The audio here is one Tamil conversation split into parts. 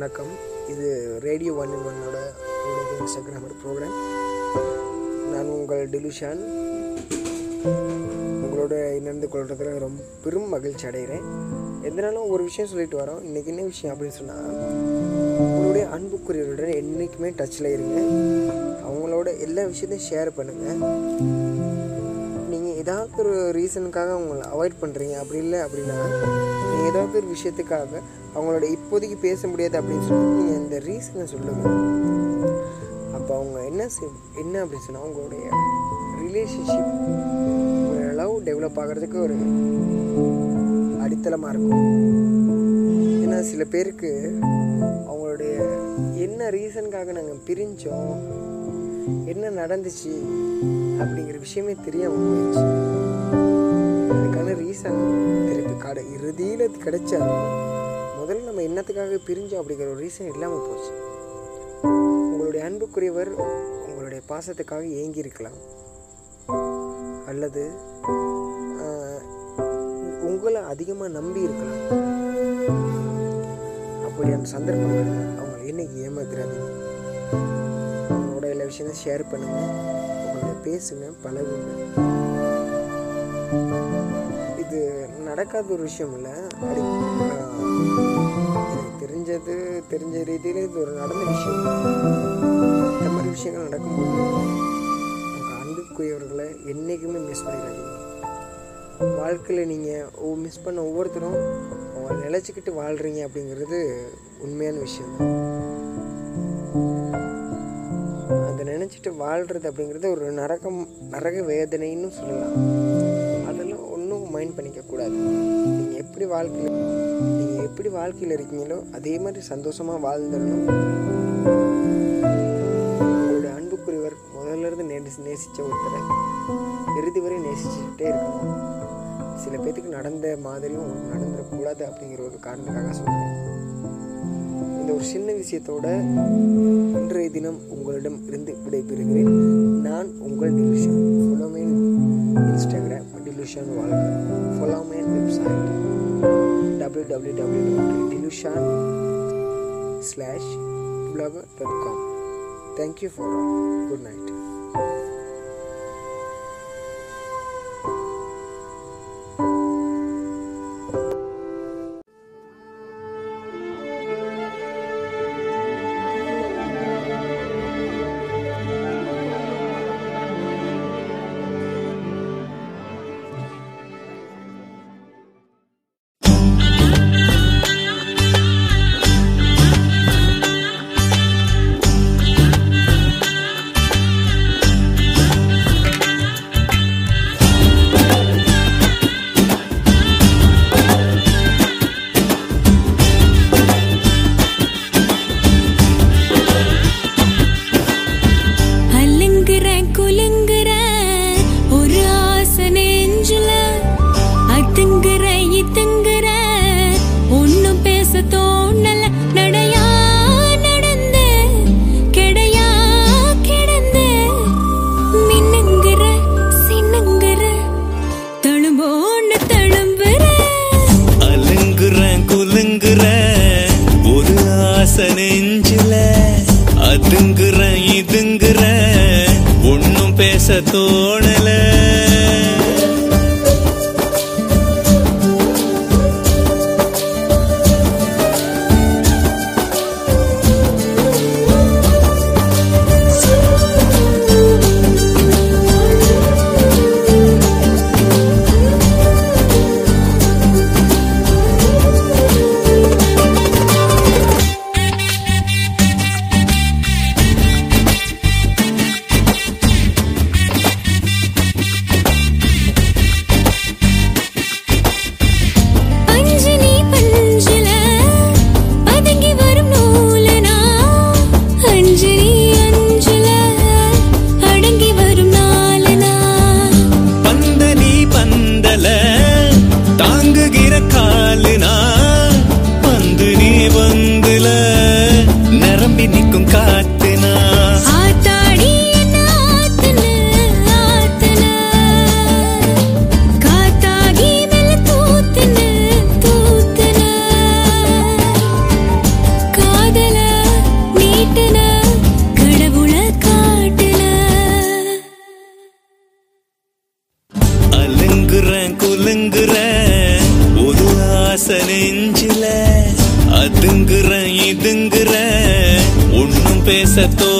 வணக்கம். இது ரேடியோ ஒன் இன் ஒன்னோட என்னுடைய இன்ஸ்டாகிராமோட ப்ரோக்ராம் நான் உங்கள் டிலுஷான். உங்களோட இணைந்து கொள்றதுல ரொம்ப பெரும் மகிழ்ச்சி அடைகிறேன். எதனாலும் ஒரு விஷயம் சொல்லிட்டு வரோம். இன்றைக்கி என்ன விஷயம் அப்படின்னு சொன்னால் உங்களுடைய அன்புக்குரியவருடன் என்றைக்குமே டச்சில் இருங்க. அவங்களோட எல்லா விஷயத்தையும் ஷேர் பண்ணுங்கள் ஏதாவது ஒரு ரீசனுக்காக அவங்கள அவாய்ட் பண்ணுறீங்க அப்படி இல்லை அப்படின்னா நீங்கள் ஏதாவது ஒரு விஷயத்துக்காக அவங்களோட இப்போதைக்கு பேச முடியாது அப்படின்னு சொல்லி நீங்கள் இந்த ரீசனை சொல்லுங்கள் அப்போ அவங்க என்ன செய் என்ன அப்படின்னு சொன்னால் அவங்களுடைய ரிலேஷன்ஷிப் ஒரு லவ் டெவலப் ஆகிறதுக்கு ஒரு அடித்தளமாக இருக்கும். ஏன்னா சில பேருக்கு அவங்களுடைய என்ன ரீசனுக்காக நாங்கள் பிரிஞ்சோம் என்ன நடந்துச்சு அப்படிங்கிற விஷயமே தெரியாமல் போயிடுச்சு ரீசன் திருப்பி கடை இறுதியில் கிடைச்சாலும் முதல்ல நம்ம என்னத்துக்காக பிரிஞ்சோம் அப்படிங்கிற ஒரு ரீசன் இல்லாமல் போச்சு. உங்களுடைய அன்புக்குரியவர் உங்களுடைய பாசத்துக்காக ஏங்கி இருக்கலாம். அல்லது உங்களை அதிகமாக நம்பி இருக்கலாம். அப்படியான சந்தர்ப்பங்கள் அவங்களை என்னைக்கு ஏமாத்துறாதீங்க. அவங்களோட எல்லா விஷயத்தையும் ஷேர் பண்ணுங்க. அவங்களோட பேசுங்க பழகுங்க. இது நடக்காத ஒரு விஷயம் இல்லை. எனக்கு தெரிஞ்சது தெரிஞ்ச ரீதியில் இது ஒரு நடந்த விஷயம். இந்த மாதிரி விஷயங்கள் நடக்கும்போது உங்கள் அன்புக்குரியவர்களை என்றைக்குமே மிஸ் பண்ணிடாதீங்க. வாழ்க்கையில் நீங்கள் மிஸ் பண்ண ஒவ்வொருத்தரும் அவங்க நிலச்சிக்கிட்டு வாழ்கிறீங்க அப்படிங்கிறது உண்மையான விஷயம் தான். அதை நினச்சிட்டு வாழ்கிறது அப்படிங்கிறது ஒரு நரகம் நரக வேதனைன்னு சொல்லலாம். மைண்ட் பண்ணிக்கக்கூடாது. நீங்கள் எப்படி வாழ்க்கையில் நீங்கள் எப்படி வாழ்க்கையில் இருக்கீங்களோ அதே மாதிரி சந்தோஷமாக வாழ்ந்துடணும். உங்களுடைய அன்புக்குரியவர் முதல்ல இருந்து நேசி நேசித்த ஒருத்தரை இறுதி வரை நேசிச்சுக்கிட்டே இருக்கணும். சில பேர்த்துக்கு நடந்த மாதிரியும் உங்களுக்கு நடந்துடக்கூடாது அப்படிங்கிற ஒரு காரணத்துக்காக சொல்கிறேன் இந்த ஒரு சின்ன விஷயத்தோட இன்றைய தினம் உங்களிடம் இருந்து விடைபெறுகிறேன். நான் உங்கள் நிமிஷம் ஃபாலோமேன் Dilushan Walker. Follow my website www.dilution.com. Thank you for all. Good night. ஆசை நெஞ்சில அதுங்குற இதுங்குற ஒன்னும் பேச தோணல கலங்குறேன் குலுங்குறேன். ஒரு ஆசை நெஞ்சில அதுங்குறேன் இதுங்குறேன். ஒன்னும் பேசத்தோ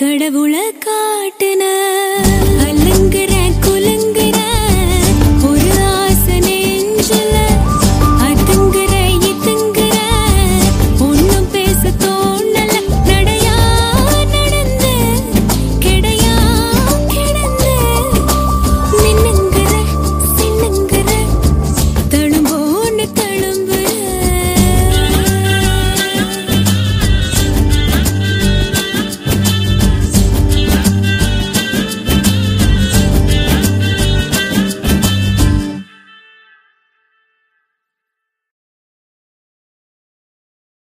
கடவுளை காட்டுன